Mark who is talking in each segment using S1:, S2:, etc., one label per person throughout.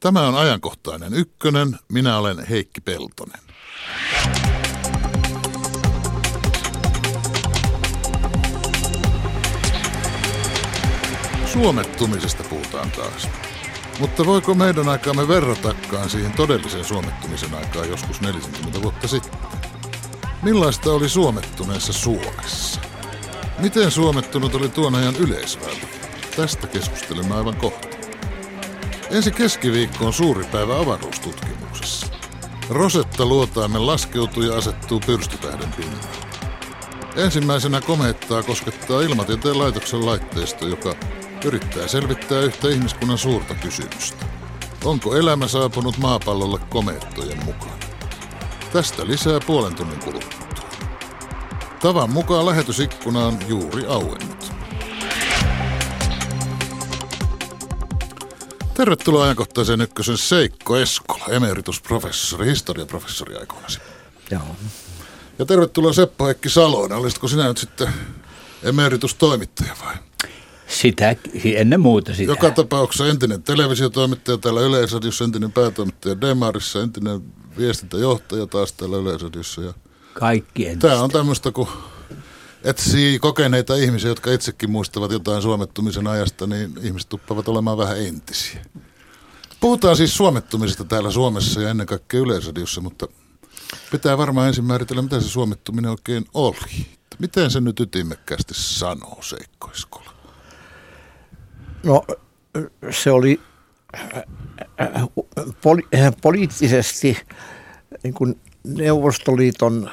S1: Tämä on ajankohtainen ykkönen. Minä olen Heikki Peltonen. Suomettumisesta puhutaan taas. Mutta voiko meidän aikaamme verratakaan siihen todelliseen suomettumisen aikaan joskus 40 vuotta sitten? Millaista oli suomettuneessa Suomessa? Miten suomettunut oli tuon ajan yleisväylä? Tästä keskustelemme aivan kohta. Ensi keskiviikko on suuri päivä avaruustutkimuksessa. Rosetta luotaimen laskeutuu ja asettuu pyrstötähden pinnalle. Ensimmäisenä komeettaa koskettaa Ilmatieteen laitoksen laitteisto, joka yrittää selvittää yhtä ihmiskunnan suurta kysymystä. Onko elämä saapunut maapallolle komeettojen mukaan? Tästä lisää puolen tunnin kuluttua. Tavan mukaan lähetysikkuna on juuri auennut. Tervetuloa ajankohtaiseen ykkösen Seikko Eskola, emeritusprofessori, historiaprofessori aikoinasi.
S2: Joo.
S1: Ja tervetuloa Seppo Heikki Salonen. Olisitko sinä nyt sitten emeritustoimittaja vai?
S2: Sitä, ennen muuta sitä.
S1: Joka tapauksessa entinen televisiotoimittaja täällä Yleisradiossa, entinen päätoimittaja Demarissa, entinen viestintäjohtaja taas täällä Yleisradiossa. Ja
S2: Kaikki entistä.
S1: Tämä on tämmöistä, kun etsii kokeneita ihmisiä, jotka itsekin muistavat jotain suomettumisen ajasta, niin ihmiset tuppavat olemaan vähän entisiä. Puhutaan siis suomettumisesta täällä Suomessa ja ennen kaikkea Yleisradiossa, mutta pitää varmaan ensin määritellä, mitä se suomettuminen oikein oli. Miten se nyt ytimekkäästi sanoo, Seikko Iskola?
S2: No se oli poli- poliittisesti niin kuin Neuvostoliiton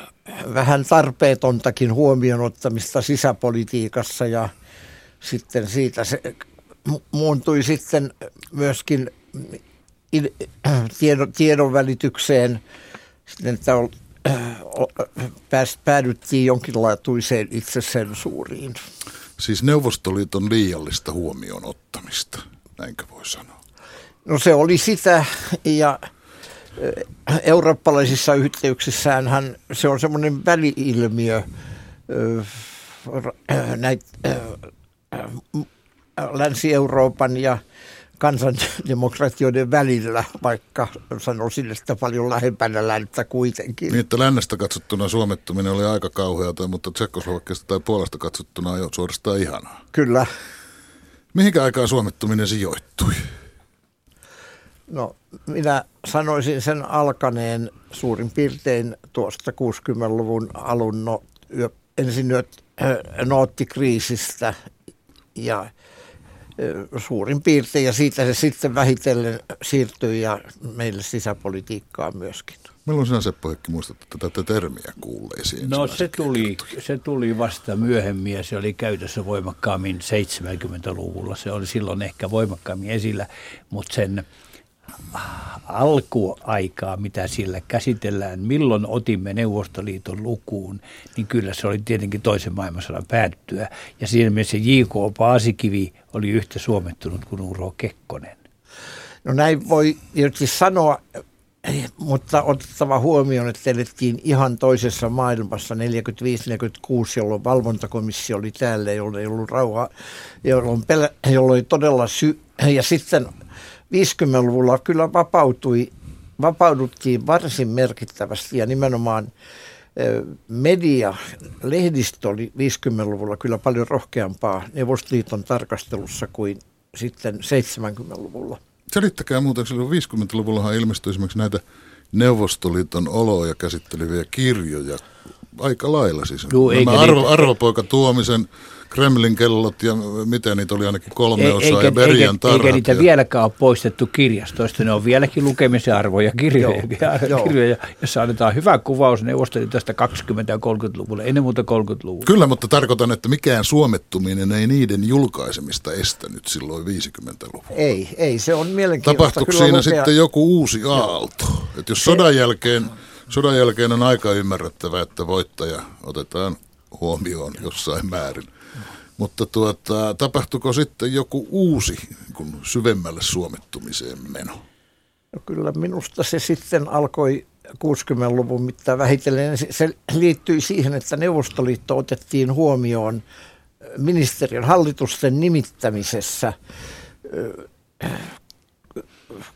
S2: vähän tarpeetontakin huomioon ottamista sisäpolitiikassa ja sitten siitä se muuntui sitten myöskin tiedon, tiedon välitykseen, sitten, että päädyttiin jonkinlaatuiseen itsesensuuriin.
S1: Siis Neuvostoliiton liiallista huomioon ottamista, näinkö voi sanoa?
S2: No se oli sitä ja eurooppalaisissa yhteyksissään hän, se on semmoinen väliilmiö näitä Länsi-Euroopan ja kansandemokratioiden välillä, vaikka sanoisin, että paljon lähempänä länttä kuitenkin.
S1: Niin, että lännestä katsottuna suomettuminen oli aika kauheata, mutta Tsekkoslovakiasta tai Puolasta katsottuna on jo suorastaan ihanaa.
S2: Kyllä.
S1: Mihinkä aikaan suomettuminen sijoittui?
S2: No minä sanoisin sen alkaneen suurin piirtein tuosta 60-luvun alun no, yö, ensin yö, noottikriisistä ja suurin piirtein ja siitä se sitten vähitellen siirtyi ja meille sisäpolitiikkaan myöskin.
S1: Milloin sinä Seppo Heikki muistat tätä termiä kuulleisiin?
S3: No se tuli, se tuli vasta myöhemmin ja se oli käytössä voimakkaammin 70-luvulla. Se oli silloin ehkä voimakkaammin esillä, mutta sen alkuaikaa, mitä siellä käsitellään, milloin otimme Neuvostoliiton lukuun, niin kyllä se oli tietenkin toisen maailmansodan päättyä. Ja siinä mielessä J.K. Paasikivi oli yhtä suomettunut kuin Uro Kekkonen.
S2: No näin voi tietysti sanoa, mutta otettava huomioon, että elettiin ihan toisessa maailmassa 45-46, jolloin valvontakomissio oli täällä, jolloin ei ollut rauha, jolloin, pelä, jolloin todella sy- ja sitten 50-luvulla kyllä vapautui, vapauduttiin varsin merkittävästi ja nimenomaan media, lehdistö oli 50-luvulla kyllä paljon rohkeampaa Neuvostoliiton tarkastelussa kuin sitten 70-luvulla.
S1: Selittäkää muuten, silloin 50-luvullahan ilmestyi esimerkiksi näitä Neuvostoliiton oloja käsitteleviä kirjoja aika lailla. Siis Juu, arvo, arvopoika Tuomisen Kremlin kellot ja miten niitä oli ainakin kolme osaa eikä, ja Berian
S3: eikä, eikä niitä ja... vieläkään ole poistettu kirjastoista. Ne on vieläkin lukemisen arvoja kirjoja, joo, kirjoja jossa annetaan hyvä kuvaus tästä 20- ja 30-luvulla, ennen muuta 30-luvulla.
S1: Kyllä, mutta tarkoitan, että mikään suomettuminen ei niiden julkaisemista estänyt silloin 50-luvulla.
S2: Ei, ei, se on mielenkiintoista.
S1: Tapahtuiko siinä lukea... sitten joku uusi aalto? Että jos sodan jälkeen, sodan jälkeen on aika ymmärrettävää, että voittaja otetaan huomioon jossain määrin. Mutta tuota, tapahtuiko sitten joku uusi kun syvemmälle suomettumiseen meno?
S2: No kyllä minusta se sitten alkoi 60-luvun mittaan vähitellen. Se liittyi siihen, että Neuvostoliitto otettiin huomioon ministeriön hallitusten nimittämisessä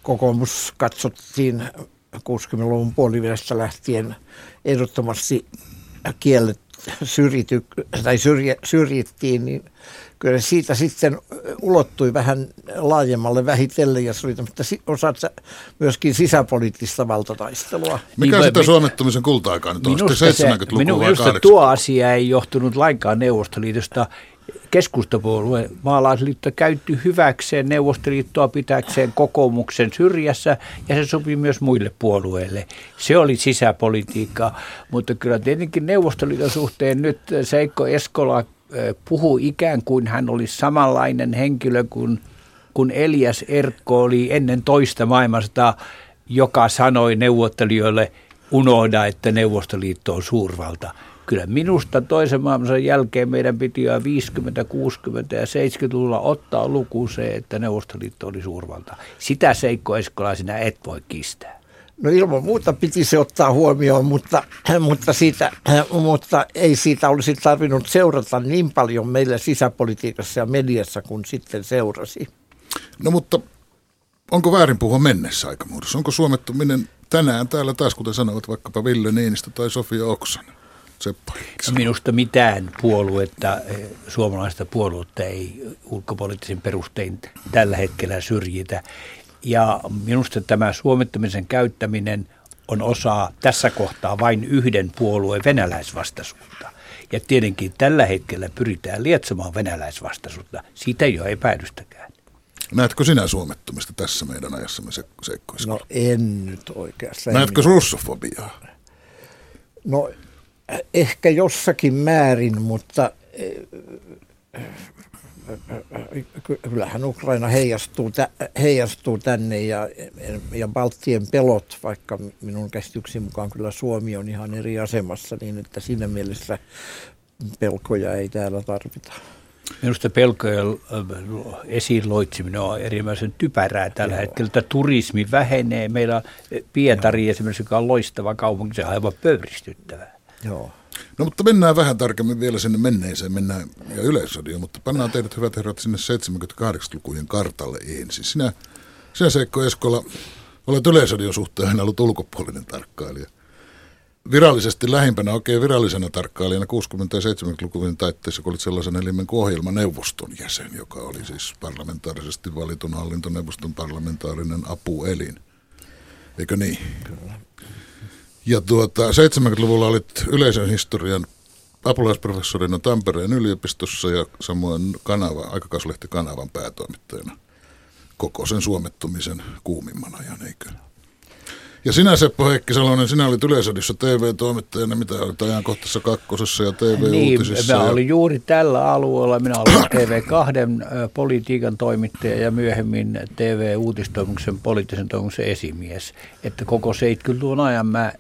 S2: kokoomus katsottiin 60-luvun puolivälistä lähtien ehdottomasti kiellet syrjity, tai syrje, syrjittiin, niin kyllä siitä sitten ulottui vähän laajemmalle vähitellen ja se oli osa myöskin sisäpoliittista valtataistelua.
S1: Mikä niin, sitä suomettumisen kulta-aikaa nyt on? Minusta, 70-luku
S3: minusta tuo asia ei johtunut lainkaan Neuvostoliitosta keskustapuolue maalaisliitto käytti hyväkseen Neuvostoliittoa pitäkseen kokoomuksen syrjässä ja se sopi myös muille puolueille. Se oli sisäpolitiikkaa, mutta kyllä tietenkin Neuvostoliiton suhteen nyt Seikko Eskola puhuu ikään kuin hän olisi samanlainen henkilö kuin, kuin Elias Erkko oli ennen toista maailmasta, joka sanoi neuvottelijoille unohda, että Neuvostoliitto on suurvalta – kyllä minusta toisen maailmansodan jälkeen meidän piti jo 50, 60 ja 70-luvulla ottaa lukuun se, että Neuvostoliitto oli suurvalta. Sitä Seikko Eskola sinä et voi kistää.
S2: No ilman muuta piti se ottaa huomioon, mutta, mutta, siitä, mutta ei siitä olisi tarvinnut seurata niin paljon meillä sisäpolitiikassa ja mediassa kuin sitten seurasi.
S1: No mutta onko väärin puhua mennessä aikamuodossa? Onko suomettuminen tänään täällä taas, kuten sanovat vaikkapa Ville Niinistö tai Sofia Oksanen?
S3: Seppo Minusta mitään puoluetta, eh, suomalaista puoluetta ei ulkopoliittisen perustein tällä hetkellä syrjitä. Ja minusta tämä suomettamisen käyttäminen on osa tässä kohtaa vain yhden puolueen venäläisvastaisuutta. Ja tietenkin tällä hetkellä pyritään lietsomaan venäläisvastaisuutta. Siitä ei ole epäilystäkään.
S1: Näetkö sinä suomettumista tässä meidän ajassamme se,
S2: No en nyt oikeastaan.
S1: Näetkö russofobiaa?
S2: No ehkä jossakin määrin, mutta kyllähän Ukraina heijastuu, heijastuu tänne ja, ja Baltien pelot, vaikka minun käsitykseni mukaan kyllä Suomi on ihan eri asemassa, niin että siinä mielessä pelkoja ei täällä tarvita.
S3: Minusta pelkojen äh, esiin loitsiminen on erimmäisen typerää tällä Joo. hetkellä. Että turismi vähenee. Meillä Pietari Joo. esimerkiksi, joka on loistava kaupunki, se on aivan pöyristyttävää.
S2: Joo.
S1: No mutta mennään vähän tarkemmin vielä sinne menneeseen, mennään ja yleisradioon, mutta pannaan teidät hyvät herrat sinne 78-lukujen kartalle ensin. Sinä, sinä Seikko Eskola, olet yleisradion suhteen aina ollut ulkopuolinen tarkkailija. Virallisesti lähimpänä, oikein virallisena tarkkailijana 60- ja 70-lukujen taitteessa, kun olit sellaisen elimen kuin ohjelmaneuvoston jäsen, joka oli siis parlamentaarisesti valitun hallintoneuvoston parlamentaarinen apuelin. Eikö niin? Kyllä. Ja tuota, 70-luvulla olit yleisön historian apulaisprofessorina Tampereen yliopistossa ja samoin kanava, aikakauslehti Kanavan päätoimittajana koko sen suomettumisen kuumimman ajan, eikö? Ja sinä Seppo Heikki Salonen, sinä olit Yleisradiossa TV-toimittajana, mitä olit ajankohtaisessa kakkosessa ja TV-uutisissa.
S3: Niin, mä olin juuri tällä alueella. Minä olin TV2 politiikan toimittaja ja myöhemmin TV-uutistoimuksen poliittisen toimituksen esimies. Että koko 70-luvun ajan mä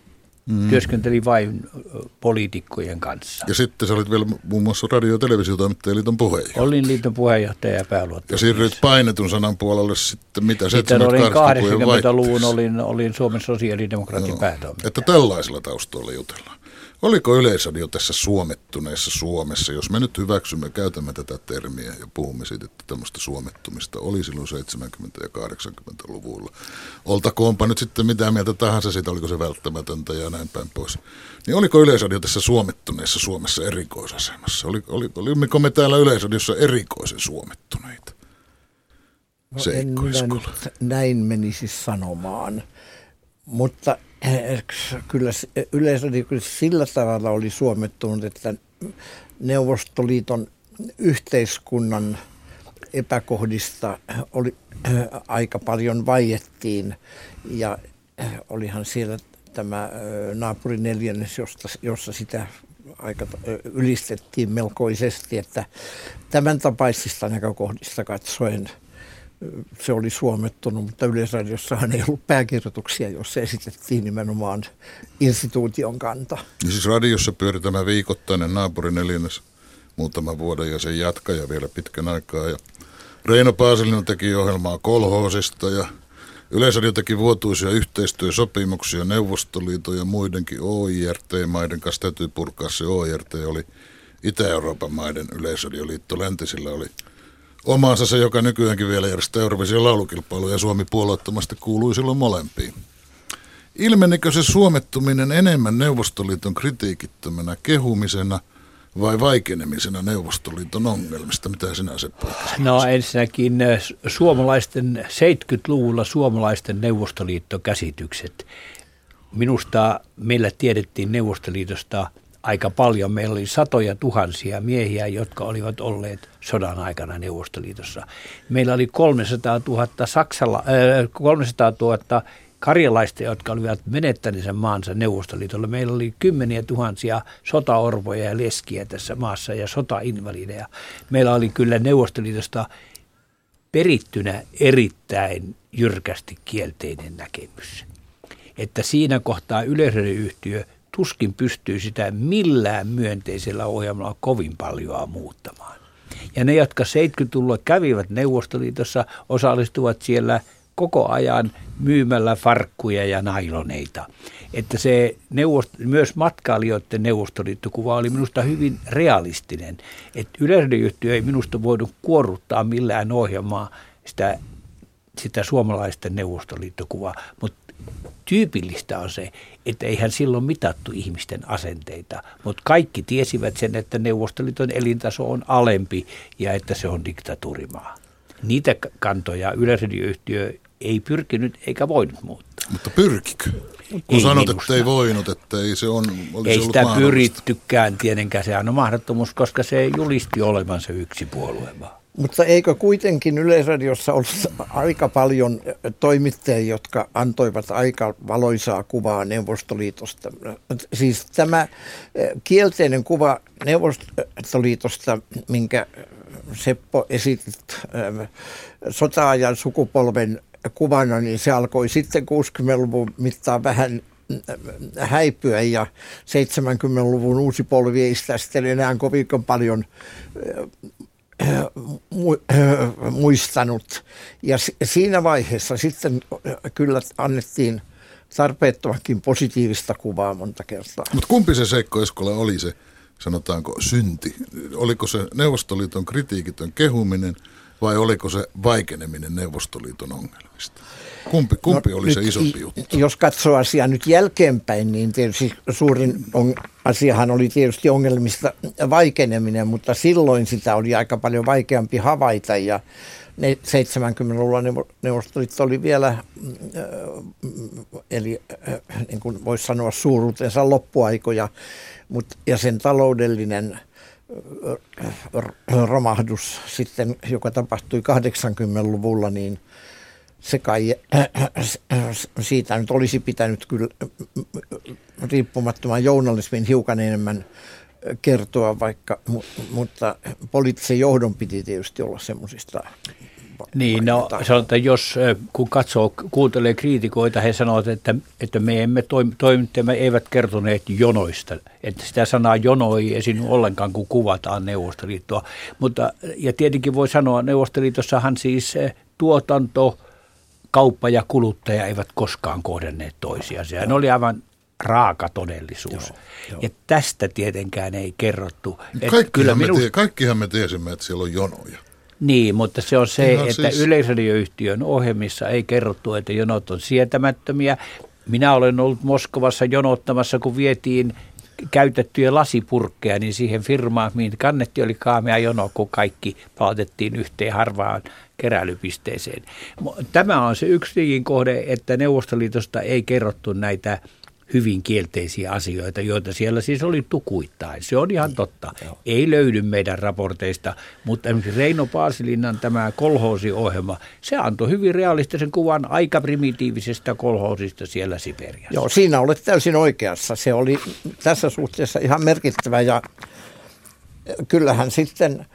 S3: mm. työskenteli vain poliitikkojen kanssa.
S1: Ja sitten sä olit vielä muun muassa radio- ja televisiotoimittajien liiton puheenjohtaja.
S3: Olin liiton puheenjohtaja ja pääluottaja.
S1: Ja siirryit painetun sanan puolelle sitten mitä?
S3: Sitten olin 80-luvun, olin, olin Suomen sosiaalidemokraatin no, päätoimittaja.
S1: Että tällaisilla taustoilla jutellaan. Oliko Yleisradio tässä suomettuneessa Suomessa, jos me nyt hyväksymme, käytämme tätä termiä ja puhumme siitä, että tämmöistä suomettumista oli silloin 70- ja 80-luvulla. Oltakoonpa nyt sitten mitä mieltä tahansa siitä, oliko se välttämätöntä ja näin päin pois. Niin oliko Yleisradio tässä suomettuneessa Suomessa erikoisasemassa? Oli, oli, olimmeko me täällä Yleisradiossa erikoisen suomettuneita?
S2: No en nyt näin menisi sanomaan, mutta kyllä yleisradio kyllä sillä tavalla oli suomettunut, että Neuvostoliiton yhteiskunnan epäkohdista oli aika paljon vaiettiin ja olihan siellä tämä naapurin neljännes, josta, jossa sitä aika ylistettiin melkoisesti, että tämän tapaisista näkökohdista katsoen – se oli suomettunut, mutta Yleisradiossahan ei ollut pääkirjoituksia, jossa esitettiin nimenomaan instituution kanta.
S1: Ja siis radiossa pyöri tämä viikoittainen naapurin neljännes muutaman vuoden ja sen jatkaja vielä pitkän aikaa. Ja Reino Paasilinen teki ohjelmaa kolhoosista ja Yleisradio teki vuotuisia yhteistyösopimuksia Neuvostoliiton ja muidenkin OIRT-maiden kanssa. Täytyy purkaa se OIRT oli Itä-Euroopan maiden yleisradioliitto. Läntisillä oli Omaansa se, joka nykyäänkin vielä järjestää Eurovision laulukilpailuja ja Suomi puolueettomasti kuului silloin molempiin. Ilmenikö se suomettuminen enemmän Neuvostoliiton kritiikittömänä kehumisena vai vaikenemisena Neuvostoliiton ongelmista? Mitä sinä se
S3: No ensinnäkin eh, suomalaisten 70-luvulla suomalaisten Neuvostoliittokäsitykset. Minusta meillä tiedettiin Neuvostoliitosta aika paljon. Meillä oli satoja tuhansia miehiä, jotka olivat olleet sodan aikana Neuvostoliitossa. Meillä oli 300 000, Saksalla, äh, 300 000 karjalaista, jotka olivat menettäneet sen maansa Neuvostoliitolle. Meillä oli kymmeniä tuhansia sotaorvoja ja leskiä tässä maassa ja sotainvalideja. Meillä oli kyllä Neuvostoliitosta perittynä erittäin jyrkästi kielteinen näkemys. Että siinä kohtaa yleisradioyhtiö tuskin pystyy sitä millään myönteisellä ohjelmalla kovin paljon muuttamaan. Ja ne, jotka 70-luvulla kävivät Neuvostoliitossa, osallistuvat siellä koko ajan myymällä farkkuja ja nailoneita. Että se neuvost, myös matkailijoiden neuvostoliittokuva oli minusta hyvin realistinen. Että yleisradioyhtiö ei minusta voinut kuorruttaa millään ohjelmaa sitä, sitä suomalaisten neuvostoliittokuvaa, mutta tyypillistä on se, että eihän silloin mitattu ihmisten asenteita, mutta kaikki tiesivät sen, että Neuvostoliiton elintaso on alempi ja että se on diktatuurimaa. Niitä kantoja yleisradioyhtiö ei pyrkinyt eikä voinut muuttaa.
S1: Mutta pyrkikö? Kun ei sanot, minusta. että ei voinut, että ei se on, olisi
S3: Ei sitä pyrittykään tietenkään, se on mahdottomuus, koska se julisti olevansa yksi puolue vaan.
S2: Mutta eikö kuitenkin Yleisradiossa ollut aika paljon toimittajia, jotka antoivat aika valoisaa kuvaa Neuvostoliitosta? Siis tämä kielteinen kuva Neuvostoliitosta, minkä Seppo esitit eh, sota-ajan sukupolven kuvana, niin se alkoi sitten 60-luvun mittaan vähän häipyä ja 70-luvun uusi polvi ei sitä sitten enää kovin paljon muistanut. Ja siinä vaiheessa sitten kyllä annettiin tarpeettomakin positiivista kuvaa monta kertaa.
S1: Mutta kumpi se Seikko Eskola oli se, sanotaanko, synti? Oliko se Neuvostoliiton kritiikitön kehuminen vai oliko se vaikeneminen Neuvostoliiton ongelmista? Kumpi, kumpi no, oli nyt, se isompi juttu?
S2: Jos katsoo asiaa nyt jälkeenpäin, niin tietysti suurin on, asiahan oli tietysti ongelmista vaikeneminen, mutta silloin sitä oli aika paljon vaikeampi havaita ja ne 70-luvulla Neuvostoliitto oli vielä, äh, eli niin kuin voisi sanoa suuruutensa loppuaikoja, mutta, ja sen taloudellinen romahdus sitten, joka tapahtui 80-luvulla, niin se kai siitä nyt olisi pitänyt kyllä riippumattoman journalismin hiukan enemmän kertoa, vaikka, mutta poliittisen johdon piti tietysti olla semmoisista
S3: niin, no sanotaan, että jos kun katsoo, kuuntelee kriitikoita, he sanovat, että, että me emme toimittajamme eivät kertoneet jonoista. Että sitä sanaa jono ei esiinny ollenkaan, kun kuvataan Neuvostoliittoa. Mutta, ja tietenkin voi sanoa, Neuvostoliitossahan siis tuotanto, kauppa ja kuluttaja eivät koskaan kohdanneet toisiaan. Sehän oli aivan raaka todellisuus. Joo, joo. Ja tästä tietenkään ei kerrottu.
S1: Kaikkihan, kyllä me minust... tie, kaikkihan me tiesimme, että siellä on jonoja.
S3: Niin, mutta se on se, Ihan että siis... yleisradioyhtiön ohjelmissa ei kerrottu, että jonot on sietämättömiä. Minä olen ollut Moskovassa jonottamassa, kun vietiin käytettyjä lasipurkkeja, niin siihen firmaan, mihin kannetti oli kaamea jono, kun kaikki palautettiin yhteen harvaan keräilypisteeseen. Tämä on se yksi kohde, että Neuvostoliitosta ei kerrottu näitä hyvin kielteisiä asioita, joita siellä siis oli tukuittain. Se on ihan totta. Ei löydy meidän raporteista, mutta esimerkiksi Reino Paasilinnan tämä kolhoosiohjelma, se antoi hyvin realistisen kuvan aika primitiivisesta kolhoosista siellä Siperiassa.
S2: Joo, siinä olet täysin oikeassa. Se oli tässä suhteessa ihan merkittävä ja kyllähän sitten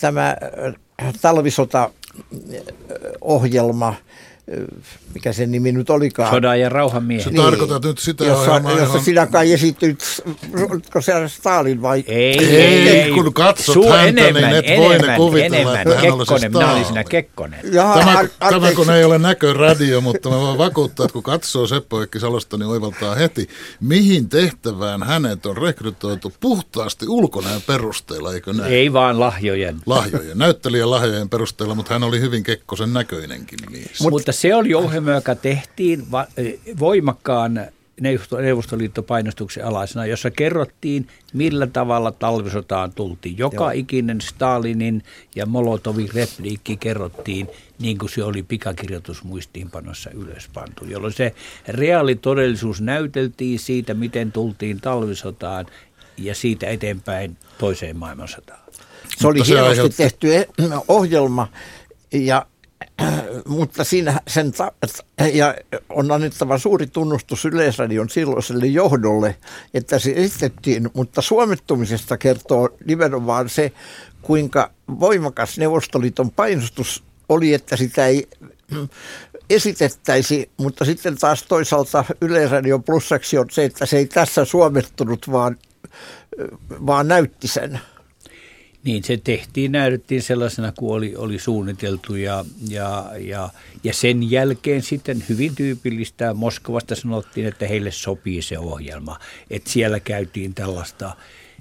S2: tämä talvisota ohjelma mikä sen nimi nyt olikaan.
S3: Sodan ja rauhan miehet.
S1: Se niin. tarkoitat nyt sitä
S2: jossa, ohjelmaa, jossa johon... sinä kai esityt, oletko se Stalin vai?
S3: Ei,
S1: ei, ei kun katsot Suu, häntä, niin enemmän, niin et enemmän, voi ne kuvitella, enemmän. että hän
S3: Kekkonen, olisi Minä olin siinä Kekkonen.
S1: Jaha, tämä, a, tämä kun ei ole näköradio, mutta mä voin vakuuttaa, että kun katsoo Seppo Eikki Salosta, niin oivaltaa heti, mihin tehtävään hänet on rekrytoitu puhtaasti ulkonäön perusteella, eikö näin?
S3: Ei vaan lahjojen.
S1: Lahjojen, näyttelijän lahjojen perusteella, mutta hän oli hyvin Kekkosen näköinenkin mies.
S3: Mut, mutta se oli ohjelma, joka tehtiin va- voimakkaan Neuvostoliittopainostuksen alaisena, jossa kerrottiin, millä tavalla talvisotaan tultiin. Joka Joo. ikinen Stalinin ja Molotovin repliikki kerrottiin niin kuin se oli pikakirjoitusmuistiinpanossa ylöspantu, jolloin se reaalitodellisuus näyteltiin siitä, miten tultiin talvisotaan ja siitä eteenpäin toiseen maailmansotaan.
S2: Se oli hienosti tehty ohjelma ja mutta siinä sen ta- ja on annettava suuri tunnustus Yleisradion silloiselle johdolle, että se esitettiin, mutta suomettumisesta kertoo nimenomaan se, kuinka voimakas Neuvostoliiton painostus oli, että sitä ei esitettäisi, mutta sitten taas toisaalta Yleisradion plussaksi on se, että se ei tässä suomettunut, vaan, vaan näytti sen.
S3: Niin, se tehtiin, näytettiin sellaisena kuin oli, oli suunniteltu ja, ja, ja, ja sen jälkeen sitten hyvin tyypillistä Moskovasta sanottiin, että heille sopii se ohjelma. Että siellä käytiin tällaista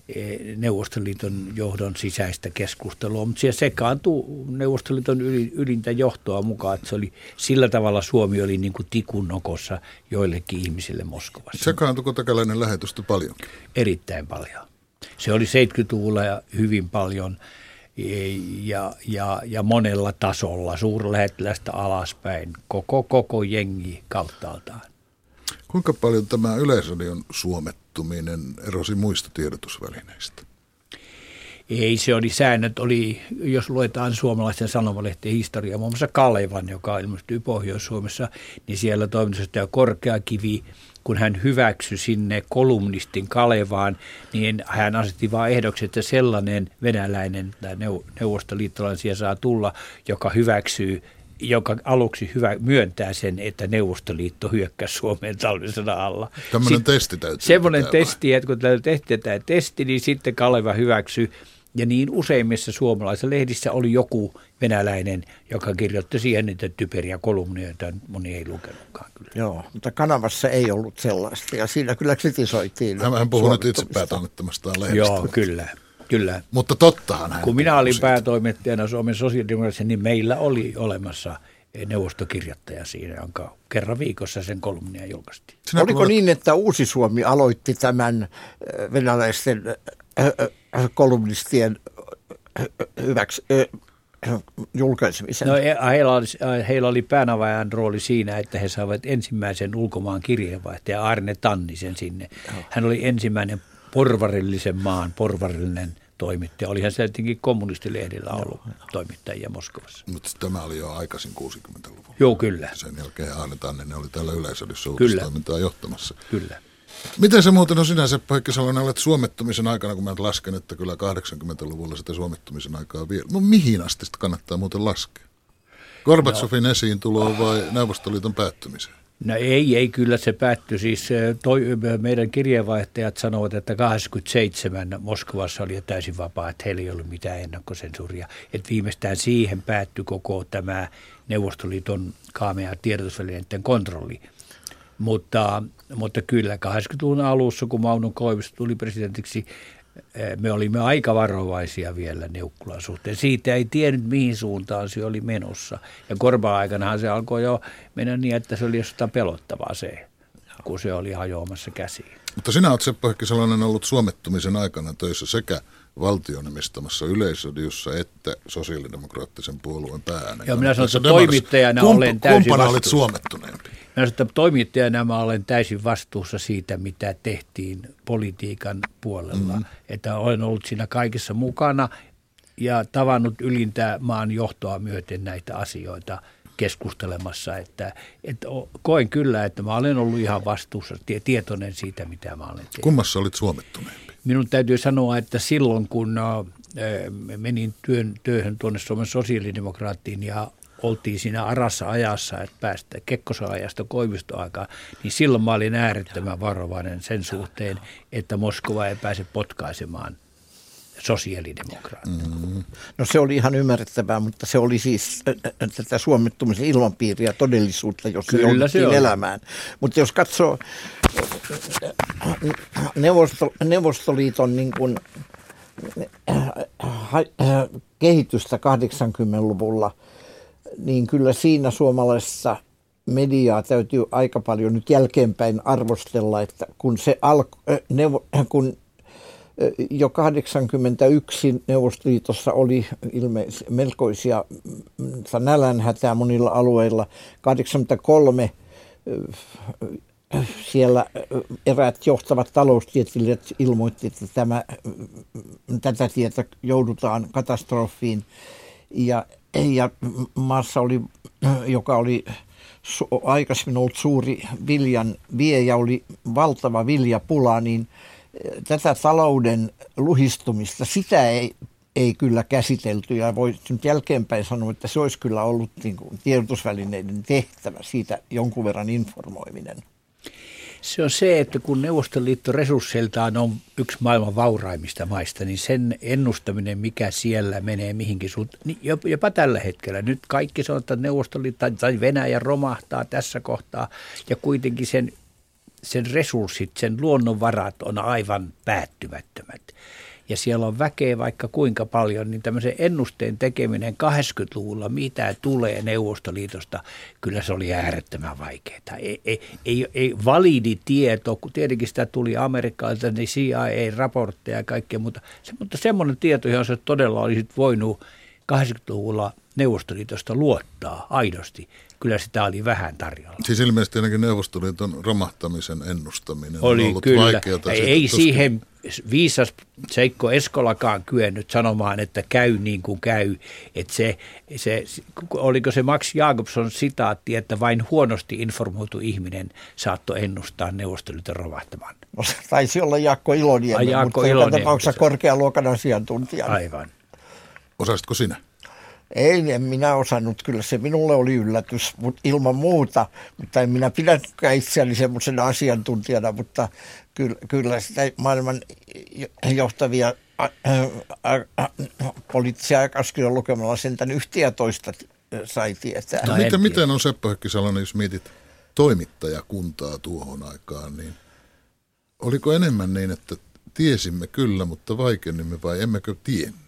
S3: e, Neuvostoliiton johdon sisäistä keskustelua, mutta siellä sekaantui Neuvostoliiton ylintä johtoa mukaan, että se oli sillä tavalla Suomi oli niin kuin tikun nokossa joillekin ihmisille Moskovassa.
S1: Sekaantuiko takalainen lähetystä paljon?
S3: Erittäin paljon. Se oli 70-luvulla hyvin paljon ja, ja, ja monella tasolla, suurlähettilästä alaspäin, koko, koko jengi kauttaaltaan.
S1: Kuinka paljon tämä yleisradion suomettuminen erosi muista tiedotusvälineistä?
S3: Ei, se oli säännöt, oli, jos luetaan suomalaisten sanomalehtien historiaa, muun muassa Kalevan, joka ilmestyi Pohjois-Suomessa, niin siellä toimitusjohtaja Korkeakivi kun hän hyväksyi sinne kolumnistin Kalevaan, niin hän asetti vain ehdoksi, että sellainen venäläinen tai neuvostoliittolainen saa tulla, joka hyväksyy joka aluksi hyvä, myöntää sen, että Neuvostoliitto hyökkäsi Suomeen talvisodan alla.
S1: Tämmöinen testi täytyy
S3: Semmoinen testi, että kun tehtiin tämä testi, niin sitten Kaleva hyväksyi ja niin useimmissa suomalaisissa lehdissä oli joku venäläinen, joka kirjoitti siihen niitä typeriä kolumnia, joita moni ei lukenutkaan. Kyllä.
S2: Joo, mutta kanavassa ei ollut sellaista ja siinä kyllä kritisoitiin.
S1: Hän puhui nyt itse päätoimittamastaan lehdistä.
S3: Joo, kyllä. Kyllä.
S1: Mutta tottahan hän
S3: Kun minä olin siitä. päätoimittajana Suomen sosiaalidemokraatissa, niin meillä oli olemassa neuvostokirjoittaja siinä, jonka kerran viikossa sen kolumnia julkaistiin.
S2: Sinä Oliko kuulet... niin, että Uusi Suomi aloitti tämän venäläisten kolumnistien hyväksi, julkaisemisen?
S3: No, heillä oli, heillä oli päänavajan rooli siinä, että he saivat ensimmäisen ulkomaan kirjeenvaihtajan Arne Tannisen sinne. Hän oli ensimmäinen porvarillisen maan porvarillinen toimittaja. Olihan se tietenkin kommunistilehdillä ollut Joo. toimittajia Moskovassa.
S1: Mutta tämä oli jo aikaisin 60-luvulla.
S3: Joo, kyllä.
S1: Sen jälkeen Arne Tanninen oli täällä yleisödyssä uutistoimintaa johtamassa.
S3: Kyllä.
S1: Miten se muuten on sinänsä, Heikki Salonen, olet suomettumisen aikana, kun mä lasken, että kyllä 80-luvulla sitä suomettumisen aikaa vielä. No mihin asti sitä kannattaa muuten laskea? Gorbatsovin no. esiin vai Neuvostoliiton päättymiseen?
S3: No ei, ei kyllä se päättyi. Siis toi, meidän kirjeenvaihtajat sanovat, että 87 Moskovassa oli jo täysin vapaa, että heillä ei ollut mitään ennakkosensuuria. Että viimeistään siihen päättyi koko tämä Neuvostoliiton kaamea tiedotusvälineiden kontrolli. Mutta, mutta kyllä 80-luvun alussa, kun Mauno Koivisto tuli presidentiksi, eh, me olimme aika varovaisia vielä Neukkulan suhteen. Siitä ei tiennyt, mihin suuntaan se oli menossa. Ja korva aikanahan se alkoi jo mennä niin, että se oli jostain pelottavaa se, kun se oli hajoamassa käsiin.
S1: Mutta sinä olet Seppo sellainen ollut suomettumisen aikana töissä sekä valtion omistamassa yleisradiossa että sosiaalidemokraattisen puolueen päänä.
S3: Joo, minä sanon, että toimittajana Kump, olen täysin
S1: Kumpana olit suomettuneempi?
S3: Minä että toimittajana mä olen täysin vastuussa siitä, mitä tehtiin politiikan puolella. Mm-hmm. Että olen ollut siinä kaikessa mukana ja tavannut ylintä maan johtoa myöten näitä asioita keskustelemassa. Että, että koen kyllä, että mä olen ollut ihan vastuussa, tietoinen siitä, mitä mä olen tehnyt.
S1: Kummassa olit suomettuneempi?
S3: Minun täytyy sanoa, että silloin kun menin työn, työhön tuonne Suomen sosiaalidemokraattiin ja oltiin siinä arassa ajassa, että päästä Kekkosen ajasta Koivistoaikaan, niin silloin mä olin äärettömän varovainen sen suhteen, että Moskova ei pääse potkaisemaan sosiaalidemokraatteja. Mm-hmm.
S2: No se oli ihan ymmärrettävää, mutta se oli siis tätä suomettumisen ilmapiiriä todellisuutta, jos Kyllä se elämään. Mutta jos katsoo Neuvosto, Neuvostoliiton niin kuin, kehitystä 80-luvulla, niin kyllä siinä suomalaisessa mediaa täytyy aika paljon nyt jälkeenpäin arvostella, että kun se alko, kun jo 81 Neuvostoliitossa oli ilmeisesti melkoisia mm, nälänhätää monilla alueilla. 83 siellä eräät johtavat taloustieteilijät ilmoitti, että tämä, tätä tietä joudutaan katastrofiin. Ja, ja maassa oli, joka oli aikaisemmin ollut suuri viljan viejä, oli valtava viljapula, niin – tätä talouden luhistumista, sitä ei, ei kyllä käsitelty ja voi nyt jälkeenpäin sanoa, että se olisi kyllä ollut niin kuin tiedotusvälineiden tehtävä, siitä jonkun verran informoiminen.
S3: Se on se, että kun Neuvostoliitto resursseiltaan on yksi maailman vauraimmista maista, niin sen ennustaminen, mikä siellä menee mihinkin suuntaan, niin jopa tällä hetkellä. Nyt kaikki sanotaan, että Neuvostoliitto tai Venäjä romahtaa tässä kohtaa ja kuitenkin sen sen resurssit, sen luonnonvarat on aivan päättymättömät. Ja siellä on väkeä vaikka kuinka paljon, niin tämmöisen ennusteen tekeminen 80-luvulla, mitä tulee Neuvostoliitosta, kyllä se oli äärettömän vaikeaa. Ei, ei, ei, ei validi tieto, kun tietenkin sitä tuli Amerikkalta, niin CIA-raportteja ja kaikkea, mutta, se, mutta semmoinen tieto, johon se todella olisi voinut 80-luvulla Neuvostoliitosta luottaa aidosti, kyllä sitä oli vähän tarjolla.
S1: Siis ilmeisesti ainakin Neuvostoliiton romahtamisen ennustaminen oli on ollut kyllä. vaikeaa.
S3: Ei, ei siihen viisas Seikko Eskolakaan kyennyt sanomaan, että käy niin kuin käy. Että se, se, oliko se Max Jakobson sitaatti, että vain huonosti informoitu ihminen saattoi ennustaa Neuvostoliiton romahtamaan.
S2: No, taisi olla Jaakko Iloniemi, Jaakko mutta Iloniemi, joka tapauksessa korkealuokan asiantuntija.
S3: Aivan.
S1: Osasitko sinä?
S2: Ei, en minä osannut. Kyllä se minulle oli yllätys, mutta ilman muuta. Mutta en minä pidäkään itseäni semmoisena asiantuntijana, mutta kyllä, kyllä sitä maailman johtavia poliittisia aikaiskirjoja lukemalla sentään yhtiä toista sai tietää.
S1: No, miten, miten on Seppo Hökkisalainen, jos mietit toimittajakuntaa tuohon aikaan, niin oliko enemmän niin, että tiesimme kyllä, mutta vaikenimme vai emmekö tienneet?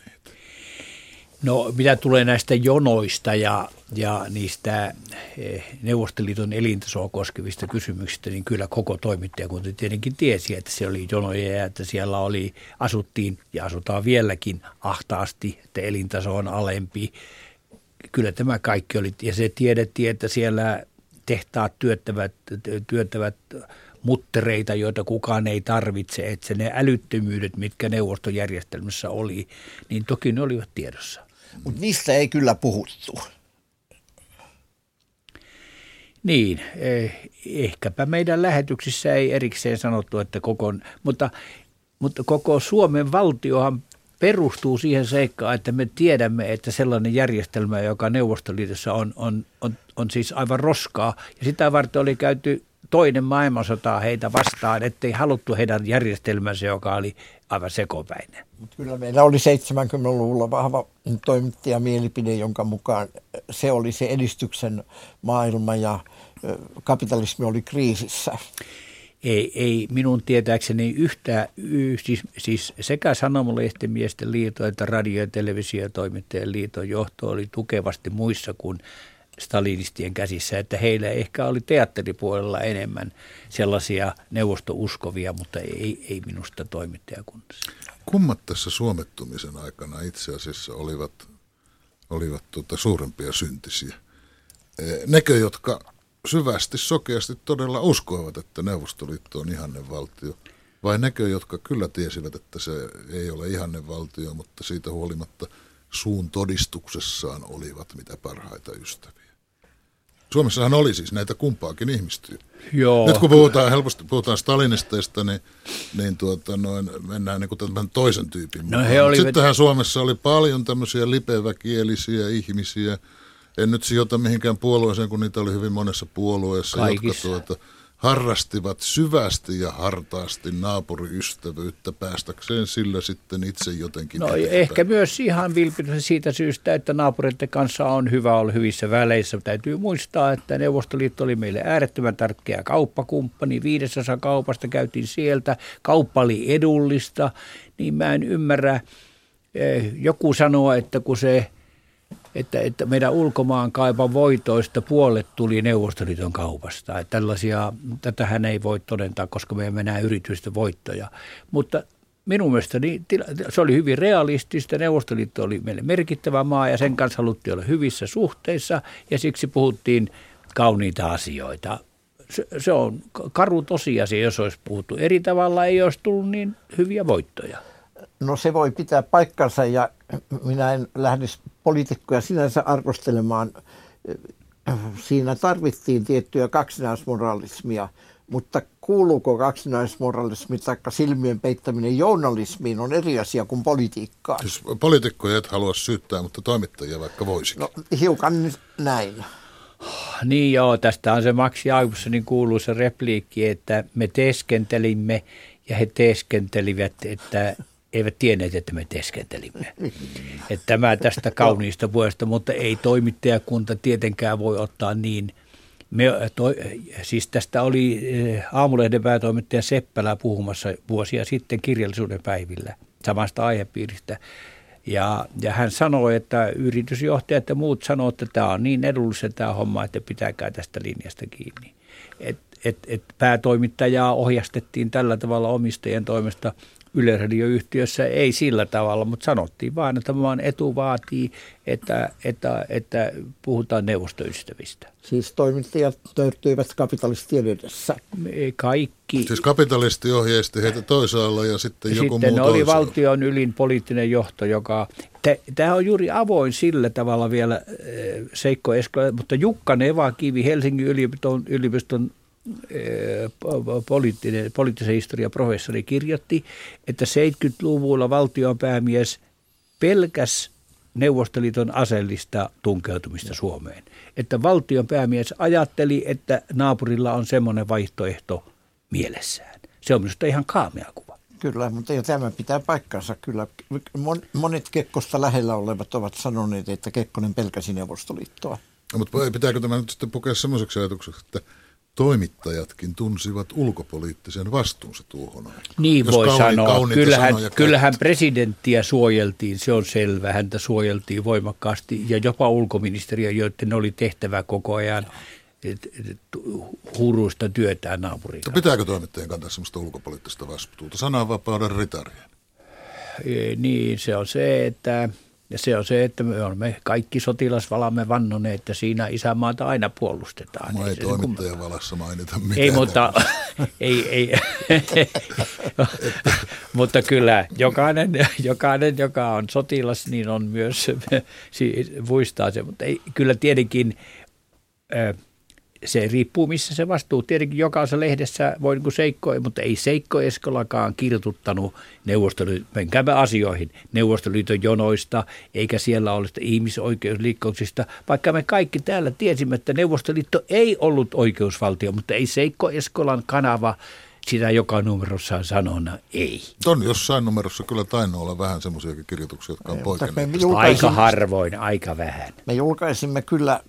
S3: No mitä tulee näistä jonoista ja, ja niistä eh, Neuvostoliiton elintasoa koskevista kysymyksistä, niin kyllä koko toimittajakunta tietenkin tiesi, että se oli jonoja ja että siellä oli, asuttiin ja asutaan vieläkin ahtaasti, että elintaso on alempi. Kyllä tämä kaikki oli, ja se tiedettiin, että siellä tehtaat työttävät, työttävät muttereita, joita kukaan ei tarvitse, että ne älyttömyydet, mitkä neuvostojärjestelmässä oli, niin toki ne olivat tiedossa.
S2: Mutta niistä ei kyllä puhuttu.
S3: Niin, eh, ehkäpä meidän lähetyksissä ei erikseen sanottu, että koko, mutta, mutta koko Suomen valtiohan perustuu siihen seikkaan, että me tiedämme, että sellainen järjestelmä, joka Neuvostoliitossa on, on, on, on siis aivan roskaa. Ja sitä varten oli käyty toinen maailmansota heitä vastaan, ettei haluttu heidän järjestelmänsä, joka oli aivan sekopäinen.
S2: Kyllä meillä oli 70-luvulla vahva toimittajamielipide, jonka mukaan se oli se edistyksen maailma ja kapitalismi oli kriisissä.
S3: Ei, ei minun tietääkseni yhtä, siis, siis sekä Sanomalehtimiesten liitto että radio- ja televisiotoimittajien liiton johto oli tukevasti muissa kuin stalinistien käsissä, että heillä ehkä oli teatteripuolella enemmän sellaisia neuvostouskovia, mutta ei, ei minusta toimittajakunnassa.
S1: Kummat tässä suomettumisen aikana itse asiassa olivat, olivat tuota suurempia syntisiä? E, nekö, jotka syvästi, sokeasti todella uskoivat, että Neuvostoliitto on ihanne valtio, vai nekö, jotka kyllä tiesivät, että se ei ole ihanne valtio, mutta siitä huolimatta suun todistuksessaan olivat mitä parhaita ystäviä? Suomessahan oli siis näitä kumpaakin ihmistyä. Joo. Nyt kun puhutaan helposti puhutaan Stalinisteista, niin, niin tuota, noin, mennään niin kuin toisen tyypin no, mukaan. Olivat... Sittenhän Suomessa oli paljon tämmöisiä lipeväkielisiä ihmisiä, en nyt sijoita mihinkään puolueeseen, kun niitä oli hyvin monessa puolueessa, Kaikissa. jotka tuota, harrastivat syvästi ja hartaasti naapuriystävyyttä päästäkseen sillä sitten itse jotenkin.
S3: No eteenpäin. ehkä myös ihan vilpitön siitä syystä, että naapureiden kanssa on hyvä olla hyvissä väleissä. Täytyy muistaa, että Neuvostoliitto oli meille äärettömän tärkeä kauppakumppani. Viidesosa kaupasta käytiin sieltä. Kauppa oli edullista, niin mä en ymmärrä. Eh, joku sanoo, että kun se että, että meidän ulkomaan kaipan voitoista puolet tuli Neuvostoliiton kaupasta. Että tällaisia, tätähän ei voi todentaa, koska me emme näe yritysten voittoja. Mutta minun mielestäni se oli hyvin realistista. Neuvostoliitto oli meille merkittävä maa ja sen kanssa haluttiin olla hyvissä suhteissa ja siksi puhuttiin kauniita asioita. Se, se on karu tosiasia, jos olisi puhuttu eri tavalla, ei olisi tullut niin hyviä voittoja.
S2: No se voi pitää paikkansa ja minä en lähdisi poliitikkoja sinänsä arvostelemaan. Siinä tarvittiin tiettyä kaksinaismoralismia, mutta kuuluuko kaksinaismoralismi tai silmien peittäminen journalismiin on eri asia kuin politiikkaan?
S1: Siis poliitikkoja et halua syyttää, mutta toimittajia vaikka voisikin. No
S2: hiukan näin.
S3: Niin joo, tästä on se Maxi Augustin kuuluisa repliikki, että me teeskentelimme ja he teeskentelivät, että eivät tienneet, että me teskentelimme. Että tämä tästä kauniista vuodesta, mutta ei toimittajakunta tietenkään voi ottaa niin. Me, to, siis tästä oli eh, aamulehden päätoimittaja Seppälä puhumassa vuosia sitten kirjallisuuden päivillä samasta aihepiiristä. Ja, ja hän sanoi, että yritysjohtajat ja muut sanoivat, että tämä on niin edullista tämä homma, että pitäkää tästä linjasta kiinni. Et, et, et päätoimittajaa ohjastettiin tällä tavalla omistajien toimesta – yleisradioyhtiössä ei sillä tavalla, mutta sanottiin vain, että maan etu vaatii, että, että, että puhutaan neuvostoystävistä.
S2: Siis toimittajat törtyivät kapitalistien edessä.
S3: Kaikki.
S1: Siis kapitalisti ohjeisti heitä toisaalla ja sitten,
S3: sitten
S1: joku muu
S3: Sitten oli valtion ylin poliittinen johto, joka... Tämä on juuri avoin sillä tavalla vielä eh, Seikko Esko, mutta Jukka Nevakivi Helsingin yliopiston, yliopiston poliittinen, poliittisen historian professori kirjoitti, että 70-luvulla valtion päämies pelkäs Neuvostoliiton aseellista tunkeutumista Suomeen. Että valtion päämies ajatteli, että naapurilla on semmoinen vaihtoehto mielessään. Se on minusta ihan kaamea kuva.
S2: Kyllä, mutta jo tämä pitää paikkansa. Kyllä monet Kekkosta lähellä olevat ovat sanoneet, että Kekkonen pelkäsi Neuvostoliittoa.
S1: No, mutta pitääkö tämä nyt sitten pukea semmoiseksi ajatukseksi, että toimittajatkin tunsivat ulkopoliittisen vastuunsa tuohon aikaan.
S3: Niin Jos voi sanoa. Kyllähän, kyllähän presidenttiä suojeltiin, se on selvä. Häntä suojeltiin voimakkaasti ja jopa ulkoministeriö, joiden oli tehtävä koko ajan huruista työtään naapuriin.
S1: Pitääkö toimittajien kantaa sellaista ulkopoliittista vastuuta? Sananvapauden ritarien.
S3: Niin, se on se, että ja se on se, että me olemme kaikki sotilasvalamme vannoneet, että siinä isämaata aina puolustetaan.
S1: Mä ei, ei toimittajan valassa mainita mitään.
S3: Ei, mutta, ei, ei. mutta kyllä jokainen, jokainen, joka on sotilas, niin on myös, muistaa se. Mutta ei, kyllä tietenkin se riippuu, missä se vastuu. Tietenkin jokaisessa lehdessä voi niin Seikko, mutta ei Seikko Eskolakaan kirjoituttanut Neuvostoliiton, menkäämme asioihin, Neuvostoliiton jonoista, eikä siellä ole ihmisoikeusliikkauksista, vaikka me kaikki täällä tiesimme, että Neuvostoliitto ei ollut oikeusvaltio, mutta ei Seikko Eskolan kanava sitä joka numerossa sanona ei.
S1: On jossain numerossa kyllä tainnut olla vähän semmoisiakin kirjoituksia, jotka on poikenneet.
S3: Aika harvoin, aika vähän.
S2: Me julkaisimme kyllä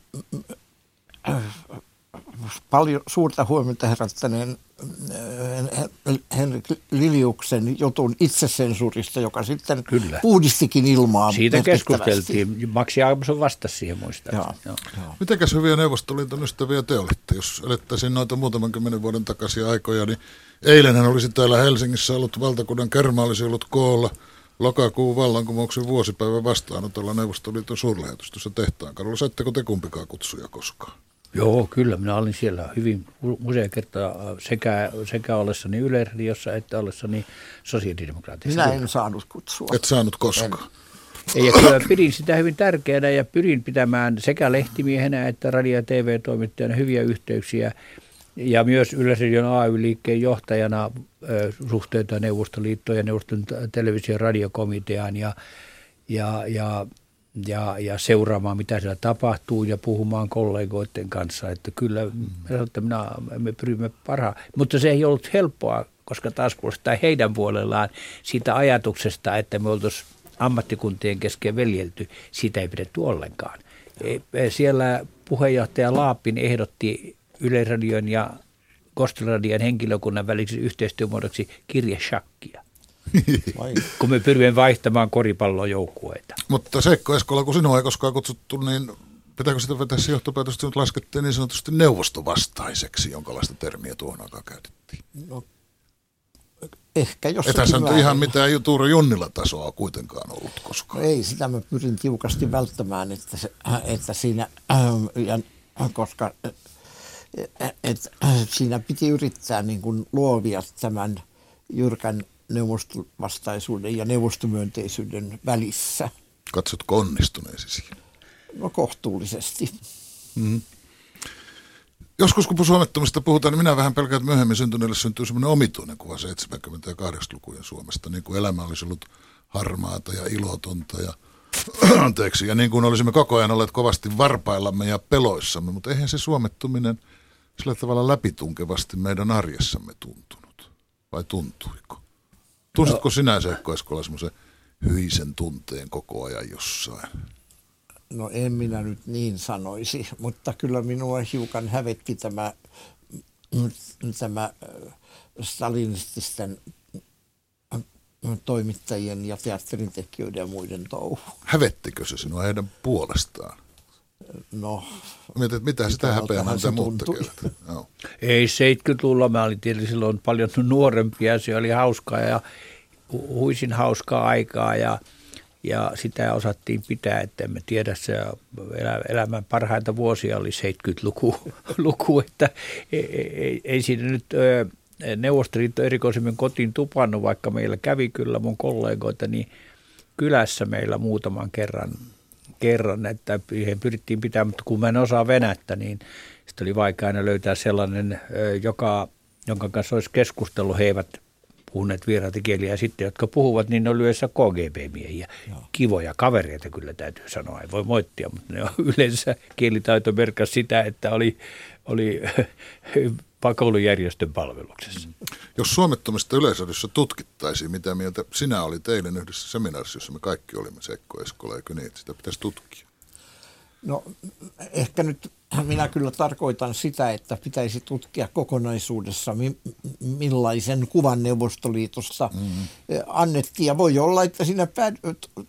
S2: paljon suurta huomiota herättäneen äh, Henrik Liliuksen jutun itsesensuurista, joka sitten Kyllä. puhdistikin ilmaa
S3: Siitä keskusteltiin. Maksi Aalmoson vastasi siihen muistaa. Joo. Joo.
S1: Joo. Mitenkäs hyviä Neuvostoliiton ystäviä te olitte? Jos elettäisiin noita muutaman kymmenen vuoden takaisia aikoja, niin eilenhän olisi täällä Helsingissä ollut valtakunnan kerma olisi ollut koolla lokakuun vallankumouksen vuosipäivän vastaanotolla Neuvostoliiton suurlähetystössä tehtaan kadulla. Saitteko te kumpikaan kutsuja koskaan?
S3: Joo, kyllä. Minä olin siellä hyvin usein kertaa sekä, sekä ollessani Yleisradiossa että ollessani sosiaalidemokraatissa.
S2: Minä en saanut kutsua.
S1: Et saanut koskaan.
S3: En. Ja kyllä pidin sitä hyvin tärkeänä ja pyrin pitämään sekä lehtimiehenä että radio- ja TV-toimittajana hyviä yhteyksiä ja myös Yleisradion AY-liikkeen johtajana suhteita Neuvostoliittoon ja Neuvoston televisio- ja radiokomiteaan ja, ja, ja ja, ja seuraamaan, mitä siellä tapahtuu ja puhumaan kollegoiden kanssa. Että kyllä mm. että minä, me pyrimme parhaan. Mutta se ei ollut helppoa, koska taas puolestaan heidän puolellaan siitä ajatuksesta, että me oltaisiin ammattikuntien kesken veljelty, siitä ei pidetty ollenkaan. E, siellä puheenjohtaja Laapin ehdotti Yleisradion ja Kostelradion henkilökunnan väliseksi yhteistyömuodoksi kirjeshakkia. kun me pyrimme vaihtamaan koripallojoukkueita.
S1: Mutta Seikko Eskola, kun sinua ei koskaan kutsuttu, niin pitääkö sitä vetää se johtopäätöstä, että laskettiin niin sanotusti neuvostovastaiseksi, jonkalaista termiä tuohon aikaan käytettiin? No,
S2: ehkä jossakin
S1: Ethän nyt ihan mitään Tuuro Junnilla tasoa kuitenkaan ollut koskaan.
S2: Ei, sitä mä pyrin tiukasti välttämään, että, se, että siinä, äh, ja, koska äh, et, äh, siinä piti yrittää niin kuin luovia tämän jyrkän neuvostovastaisuuden ja neuvostomyönteisyyden välissä.
S1: Katsotko onnistuneesi siinä?
S2: No kohtuullisesti.
S1: Mm. Joskus kun suomettomista puhutaan, niin minä vähän pelkään, että myöhemmin syntyneille syntyy semmoinen omituinen kuva 70- ja 80-lukujen Suomesta, niin kuin elämä olisi ollut harmaata ja ilotonta ja anteeksi, ja niin kuin olisimme koko ajan olleet kovasti varpaillamme ja peloissamme, mutta eihän se suomettuminen sillä tavalla läpitunkevasti meidän arjessamme tuntunut, vai tuntuiko? Tunsitko no. sinä Seikko Eskola semmoisen hyisen tunteen koko ajan jossain?
S2: No en minä nyt niin sanoisi, mutta kyllä minua hiukan hävetti tämä, tämä äh, stalinististen äh, toimittajien ja teatterin ja muiden touhu.
S1: Hävettikö se sinua heidän puolestaan?
S2: No,
S1: Mietit, että mitä sitä häpeämään mitä muuta
S3: no. Ei 70-luvulla, mä olin tietysti silloin paljon nuorempia, se oli hauskaa ja huisin hauskaa aikaa ja, ja sitä osattiin pitää, että emme tiedä, se elämän parhaita vuosia oli 70-luku, luku, että ei, ei, ei siinä nyt Neuvostoliitto erikoisemmin kotiin tupannut, vaikka meillä kävi kyllä mun kollegoita, niin kylässä meillä muutaman kerran, kerran että pyrittiin pitämään, mutta kun mä en osaa venättä, niin sitten oli vaikea aina löytää sellainen, joka, jonka kanssa olisi keskustellut. He eivät puhuneet vieraita kieliä ja sitten, jotka puhuvat, niin ne on yleensä KGB-miehiä. Joo. Kivoja kavereita kyllä täytyy sanoa, ei voi moittia, mutta ne on yleensä kielitaito merkasi sitä, että oli, oli pakoulujärjestön palveluksessa.
S1: Jos suomettomista yleisössä tutkittaisiin, mitä mieltä sinä olit eilen yhdessä seminaarissa, jossa me kaikki olimme Sekko Eskola, eikö niin, että sitä pitäisi tutkia?
S2: No ehkä nyt minä kyllä tarkoitan sitä, että pitäisi tutkia kokonaisuudessa, millaisen kuvan Neuvostoliitosta mm-hmm. annettiin. Ja voi olla, että siinä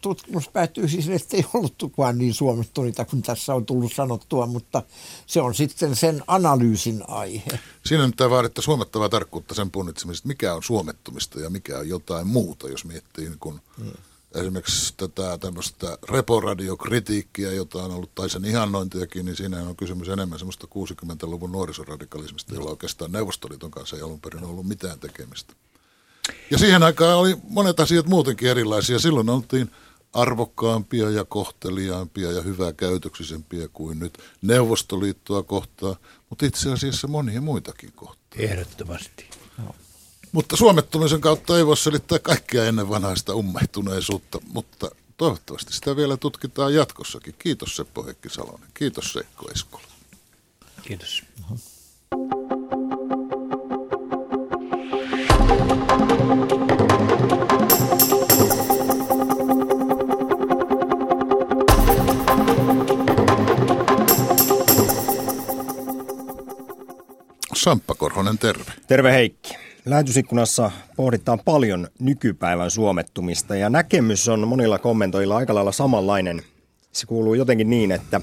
S2: tutkimus päättyy siis, että ei ollut kukaan niin suomettuneita kuin tässä on tullut sanottua, mutta se on sitten sen analyysin aihe.
S1: Siinä nyt vaadittaa suomettavaa tarkkuutta sen punnitsemisesta, mikä on suomettumista ja mikä on jotain muuta, jos miettii niin kun mm esimerkiksi tätä tämmöistä reporadiokritiikkiä, jota on ollut, tai sen ihannointiakin, niin siinä on kysymys enemmän semmoista 60-luvun nuorisoradikalismista, jolla oikeastaan Neuvostoliiton kanssa ei alun perin ollut mitään tekemistä. Ja siihen aikaan oli monet asiat muutenkin erilaisia. Silloin oltiin arvokkaampia ja kohteliaampia ja hyväkäytöksisempiä kuin nyt Neuvostoliittoa kohtaa, mutta itse asiassa monia muitakin kohtaa.
S3: Ehdottomasti.
S1: Mutta suomettumisen kautta ei voi selittää kaikkea ennen vanhaista ummehtuneisuutta, mutta toivottavasti sitä vielä tutkitaan jatkossakin. Kiitos Seppo Heikki Salonen. Kiitos Seikko Eskola.
S3: Kiitos.
S1: Samppa Korhonen, terve.
S4: Terve Heikki. Lähetysikkunassa pohditaan paljon nykypäivän suomettumista ja näkemys on monilla kommentoilla aika lailla samanlainen. Se kuuluu jotenkin niin, että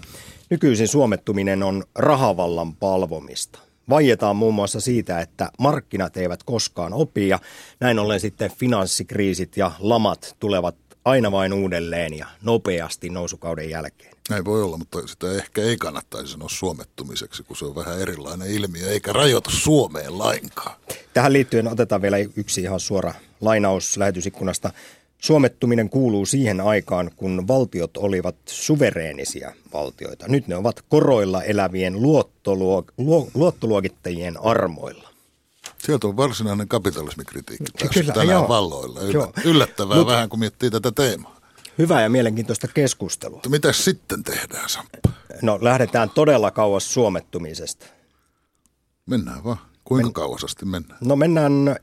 S4: nykyisin suomettuminen on rahavallan palvomista. Vaietaan muun muassa siitä, että markkinat eivät koskaan opi ja näin ollen sitten finanssikriisit ja lamat tulevat aina vain uudelleen ja nopeasti nousukauden jälkeen.
S1: Näin voi olla, mutta sitä ehkä ei kannattaisi sanoa suomettumiseksi, kun se on vähän erilainen ilmiö, eikä rajoita Suomeen lainkaan.
S4: Tähän liittyen otetaan vielä yksi ihan suora lainaus lähetysikkunasta. Suomettuminen kuuluu siihen aikaan, kun valtiot olivat suvereenisia valtioita. Nyt ne ovat koroilla elävien luottoluo- luottoluokittajien armoilla.
S1: Sieltä on varsinainen kapitalismikritiikki päässyt Kyllä, tänään joo. valloilla. Yllättävää Mut, vähän, kun miettii tätä teemaa.
S4: Hyvää ja mielenkiintoista keskustelua.
S1: Mitä sitten tehdään, Samppa?
S4: No lähdetään todella kauas suomettumisesta.
S1: Mennään vaan. Kuinka Men... kauas asti mennään?
S4: No mennään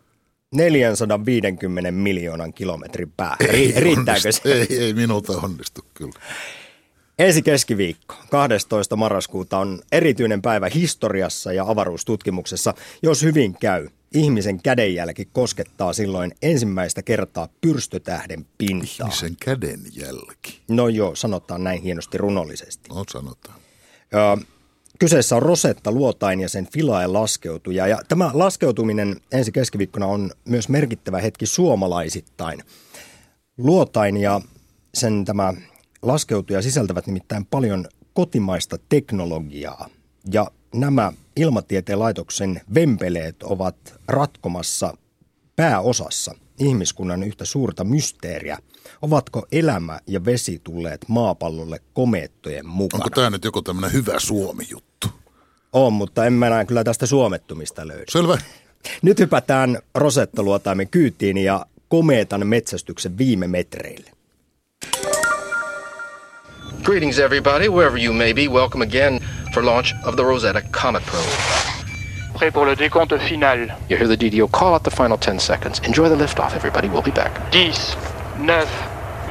S4: 450 miljoonan kilometrin päähän. Ei Riittääkö
S1: onnistu. se? Ei, ei minulta onnistu kyllä.
S4: Ensi keskiviikko, 12. marraskuuta, on erityinen päivä historiassa ja avaruustutkimuksessa. Jos hyvin käy, ihmisen kädenjälki koskettaa silloin ensimmäistä kertaa pyrstötähden pintaa.
S1: Ihmisen kädenjälki?
S4: No joo, sanotaan näin hienosti runollisesti.
S1: No sanotaan.
S4: Ö, kyseessä on Rosetta luotain ja sen Filae laskeutuja. Ja tämä laskeutuminen ensi keskiviikkona on myös merkittävä hetki suomalaisittain. Luotain ja sen tämä laskeutuja sisältävät nimittäin paljon kotimaista teknologiaa. Ja nämä ilmatieteen laitoksen vempeleet ovat ratkomassa pääosassa ihmiskunnan yhtä suurta mysteeriä. Ovatko elämä ja vesi tulleet maapallolle komeettojen mukana?
S1: Onko tämä nyt joku tämmöinen hyvä Suomi-juttu?
S4: On, mutta en mä kyllä tästä suomettumista löydy.
S1: Selvä.
S4: Nyt hypätään Rosetta-luotaimen kyytiin ja komeetan metsästyksen viime metreille.
S5: Greetings, everybody, wherever you may be. Welcome again for launch of the Rosetta Comet probe.
S6: Prêt pour le décompte final.
S5: You hear the DDO call out the final 10 seconds. Enjoy the liftoff, everybody. We'll be back.
S6: 10, 9,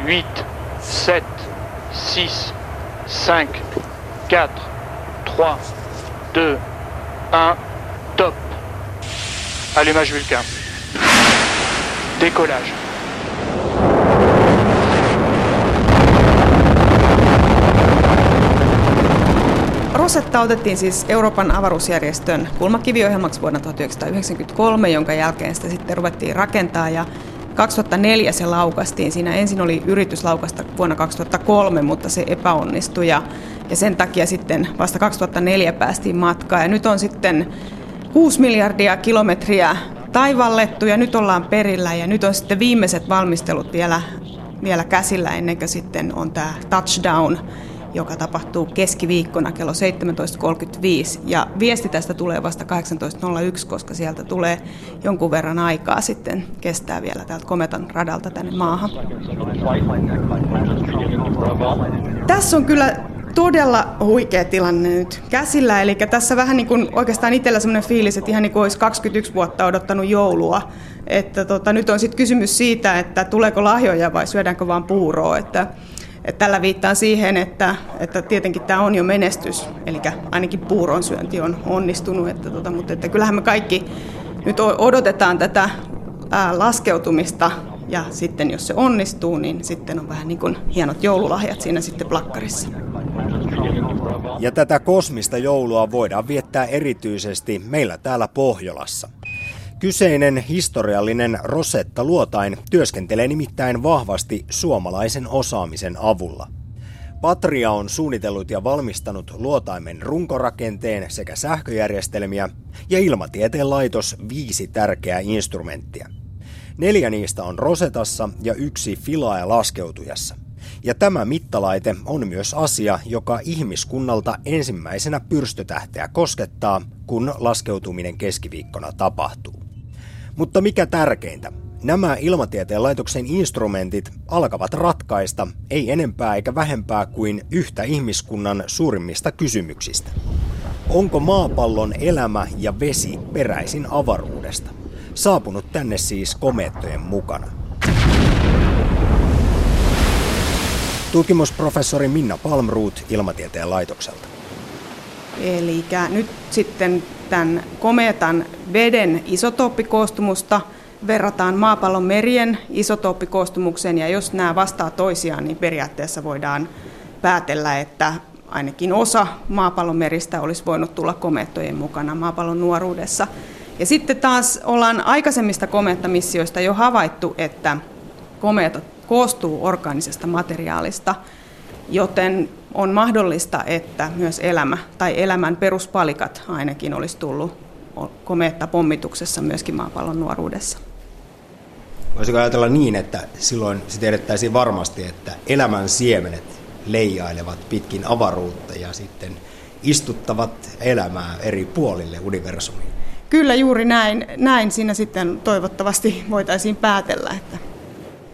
S6: 8, 7, 6, 5, 4, 3, 2, 1, top. Allumage Vulcain. Décollage.
S7: Rosetta otettiin siis Euroopan avaruusjärjestön kulmakiviohjelmaksi vuonna 1993, jonka jälkeen sitä sitten ruvettiin rakentaa ja 2004 se laukastiin. Siinä ensin oli yritys laukasta vuonna 2003, mutta se epäonnistui ja, ja sen takia sitten vasta 2004 päästiin matkaan. Ja nyt on sitten 6 miljardia kilometriä taivallettu ja nyt ollaan perillä ja nyt on sitten viimeiset valmistelut vielä, vielä käsillä ennen kuin sitten on tämä touchdown joka tapahtuu keskiviikkona kello 17.35. Ja viesti tästä tulee vasta 18.01, koska sieltä tulee jonkun verran aikaa sitten, kestää vielä täältä Kometan radalta tänne maahan. Tässä on kyllä todella huikea tilanne nyt käsillä. Eli tässä vähän niin kuin oikeastaan itsellä sellainen fiilis, että ihan niin kuin olisi 21 vuotta odottanut joulua. Että tota, nyt on sitten kysymys siitä, että tuleeko lahjoja vai syödäänkö vaan puuroa. Että että tällä viittaan siihen, että, että tietenkin tämä on jo menestys, eli ainakin puuron syönti on onnistunut, että, tota, mutta että kyllähän me kaikki nyt odotetaan tätä laskeutumista ja sitten jos se onnistuu, niin sitten on vähän niin kuin hienot joululahjat siinä sitten plakkarissa.
S4: Ja tätä kosmista joulua voidaan viettää erityisesti meillä täällä Pohjolassa. Kyseinen historiallinen Rosetta Luotain työskentelee nimittäin vahvasti suomalaisen osaamisen avulla. Patria on suunnitellut ja valmistanut luotaimen runkorakenteen sekä sähköjärjestelmiä ja ilmatieteen laitos viisi tärkeää instrumenttia. Neljä niistä on Rosetassa ja yksi Filae laskeutujassa. Ja tämä mittalaite on myös asia, joka ihmiskunnalta ensimmäisenä pyrstötähteä koskettaa, kun laskeutuminen keskiviikkona tapahtuu. Mutta mikä tärkeintä, nämä ilmatieteen laitoksen instrumentit alkavat ratkaista ei enempää eikä vähempää kuin yhtä ihmiskunnan suurimmista kysymyksistä. Onko maapallon elämä ja vesi peräisin avaruudesta? Saapunut tänne siis komeettojen mukana. Tutkimusprofessori Minna Palmruut Ilmatieteen laitokselta.
S7: Eli nyt sitten tämän kometan veden isotooppikoostumusta verrataan maapallon merien isotooppikoostumukseen, ja jos nämä vastaa toisiaan, niin periaatteessa voidaan päätellä, että ainakin osa maapallon meristä olisi voinut tulla komettojen mukana maapallon nuoruudessa. Ja sitten taas ollaan aikaisemmista komettamissioista jo havaittu, että komeetat koostuu orgaanisesta materiaalista, joten on mahdollista, että myös elämä tai elämän peruspalikat ainakin olisi tullut komeetta pommituksessa myöskin maapallon nuoruudessa.
S4: Voisiko ajatella niin, että silloin se tiedettäisiin varmasti, että elämän siemenet leijailevat pitkin avaruutta ja sitten istuttavat elämää eri puolille universumiin?
S7: Kyllä juuri näin. Näin siinä sitten toivottavasti voitaisiin päätellä. Että...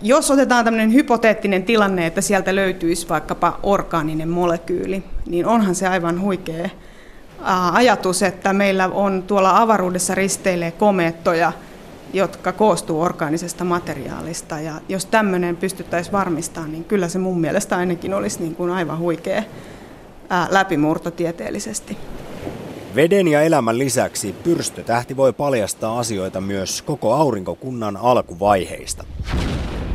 S7: jos otetaan tämmöinen hypoteettinen tilanne, että sieltä löytyisi vaikkapa orgaaninen molekyyli, niin onhan se aivan huikea ajatus, että meillä on tuolla avaruudessa risteilee komeettoja, jotka koostuu orgaanisesta materiaalista. Ja jos tämmöinen pystyttäisiin varmistamaan, niin kyllä se mun mielestä ainakin olisi niin kuin aivan huikea läpimurto tieteellisesti.
S4: Veden ja elämän lisäksi pyrstötähti voi paljastaa asioita myös koko aurinkokunnan alkuvaiheista.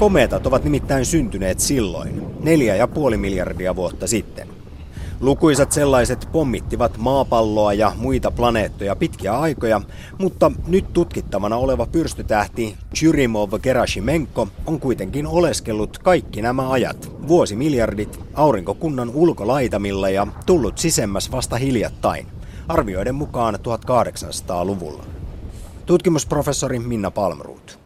S4: Komeetat ovat nimittäin syntyneet silloin, neljä ja puoli miljardia vuotta sitten. Lukuisat sellaiset pommittivat maapalloa ja muita planeettoja pitkiä aikoja, mutta nyt tutkittavana oleva pyrstötähti Churimov Gerashimenko on kuitenkin oleskellut kaikki nämä ajat, vuosimiljardit, aurinkokunnan ulkolaitamilla ja tullut sisemmäs vasta hiljattain, arvioiden mukaan 1800-luvulla. Tutkimusprofessori Minna Palmruut.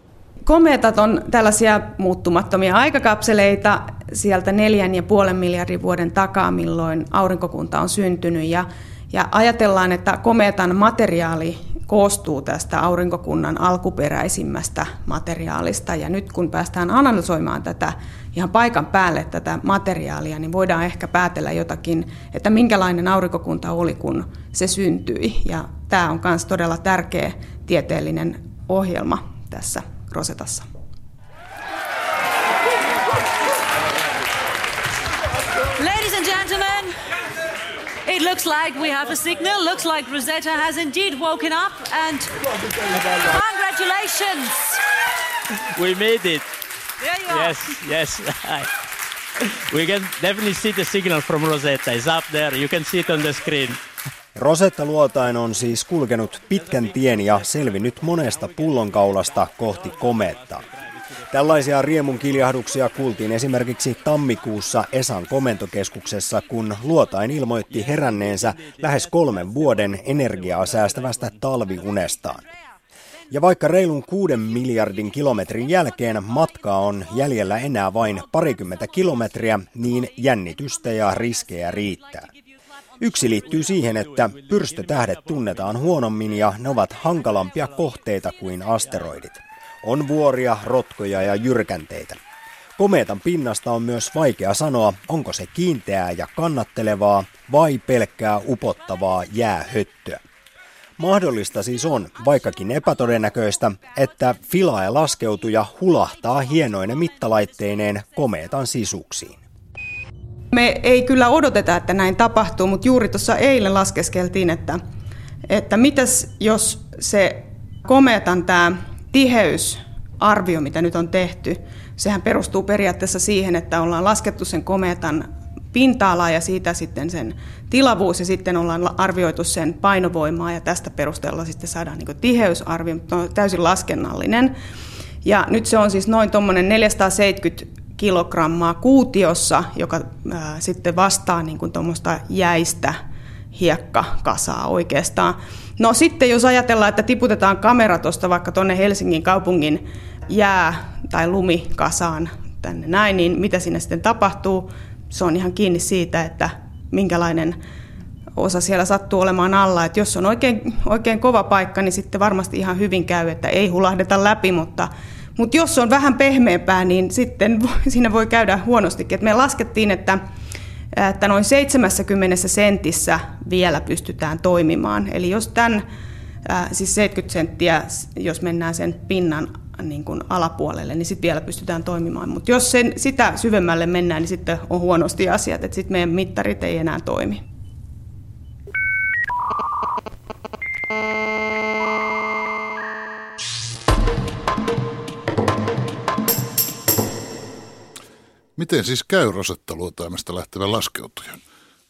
S7: Komeetat on tällaisia muuttumattomia aikakapseleita sieltä neljän ja puolen miljardin vuoden takaa, milloin aurinkokunta on syntynyt. Ja, ja ajatellaan, että komeetan materiaali koostuu tästä aurinkokunnan alkuperäisimmästä materiaalista. Ja nyt kun päästään analysoimaan tätä ihan paikan päälle tätä materiaalia, niin voidaan ehkä päätellä jotakin, että minkälainen aurinkokunta oli, kun se syntyi. Ja tämä on myös todella tärkeä tieteellinen ohjelma tässä Rosetassa.
S8: Ladies and gentlemen, it looks like we have a signal. Looks like Rosetta has indeed woken up and congratulations.
S9: We made it.
S8: There you are.
S9: Yes, yes. we can definitely see the signal from Rosetta. It's up there. You can see it on the screen.
S4: Rosetta luotain on siis kulkenut pitkän tien ja selvinnyt monesta pullonkaulasta kohti kometta. Tällaisia riemun kiljahduksia kuultiin esimerkiksi tammikuussa Esan komentokeskuksessa, kun luotain ilmoitti heränneensä lähes kolmen vuoden energiaa säästävästä talviunestaan. Ja vaikka reilun kuuden miljardin kilometrin jälkeen matkaa on jäljellä enää vain parikymmentä kilometriä, niin jännitystä ja riskejä riittää. Yksi liittyy siihen, että pyrstötähdet tunnetaan huonommin ja ne ovat hankalampia kohteita kuin asteroidit. On vuoria, rotkoja ja jyrkänteitä. Komeetan pinnasta on myös vaikea sanoa, onko se kiinteää ja kannattelevaa vai pelkkää upottavaa jäähöttöä. Mahdollista siis on, vaikkakin epätodennäköistä, että filaa laskeutuja hulahtaa hienoine mittalaitteineen komeetan sisuksiin.
S7: Me ei kyllä odoteta, että näin tapahtuu, mutta juuri tuossa eilen laskeskeltiin, että, että mitäs jos se kometan tämä tiheysarvio, mitä nyt on tehty, sehän perustuu periaatteessa siihen, että ollaan laskettu sen kometan pinta-alaa ja siitä sitten sen tilavuus ja sitten ollaan arvioitu sen painovoimaa ja tästä perusteella sitten saadaan niin tiheysarvio, mutta on täysin laskennallinen. Ja nyt se on siis noin tuommoinen 470 kilogrammaa kuutiossa, joka ää, sitten vastaa niin kuin tuommoista jäistä hiekkakasaa oikeastaan. No sitten jos ajatellaan, että tiputetaan kamera tuosta vaikka tuonne Helsingin kaupungin jää- tai lumikasaan tänne näin, niin mitä sinne sitten tapahtuu? Se on ihan kiinni siitä, että minkälainen osa siellä sattuu olemaan alla. Että jos on oikein, oikein kova paikka, niin sitten varmasti ihan hyvin käy, että ei hulahdeta läpi, mutta mutta jos on vähän pehmeämpää, niin sitten siinä voi käydä huonostikin. Et me laskettiin, että, että noin 70 sentissä vielä pystytään toimimaan. Eli jos tämän, siis 70 senttiä, jos mennään sen pinnan niin kuin alapuolelle, niin sitten vielä pystytään toimimaan. Mutta jos sen, sitä syvemmälle mennään, niin sitten on huonosti asiat, että sitten meidän mittarit ei enää toimi.
S1: Miten siis käy Rosetta-luotaimesta lähtevän laskeutujan?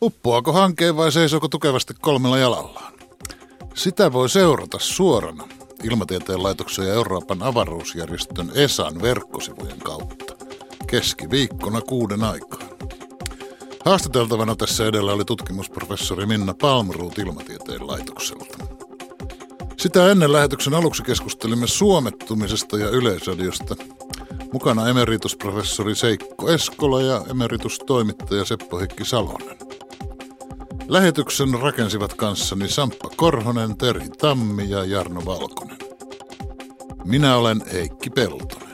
S1: Uppoako hankeen vai seisoko tukevasti kolmella jalallaan? Sitä voi seurata suorana Ilmatieteen laitoksen ja Euroopan avaruusjärjestön ESAn verkkosivujen kautta. Keskiviikkona kuuden aikaan. Haastateltavana tässä edellä oli tutkimusprofessori Minna Palmruut Ilmatieteen laitokselta. Sitä ennen lähetyksen aluksi keskustelimme suomettumisesta ja yleisradiosta – Mukana emeritusprofessori Seikko Eskola ja emeritustoimittaja Seppo Hikki Salonen. Lähetyksen rakensivat kanssani Samppa Korhonen, Terhi Tammi ja Jarno Valkonen. Minä olen Heikki Peltonen.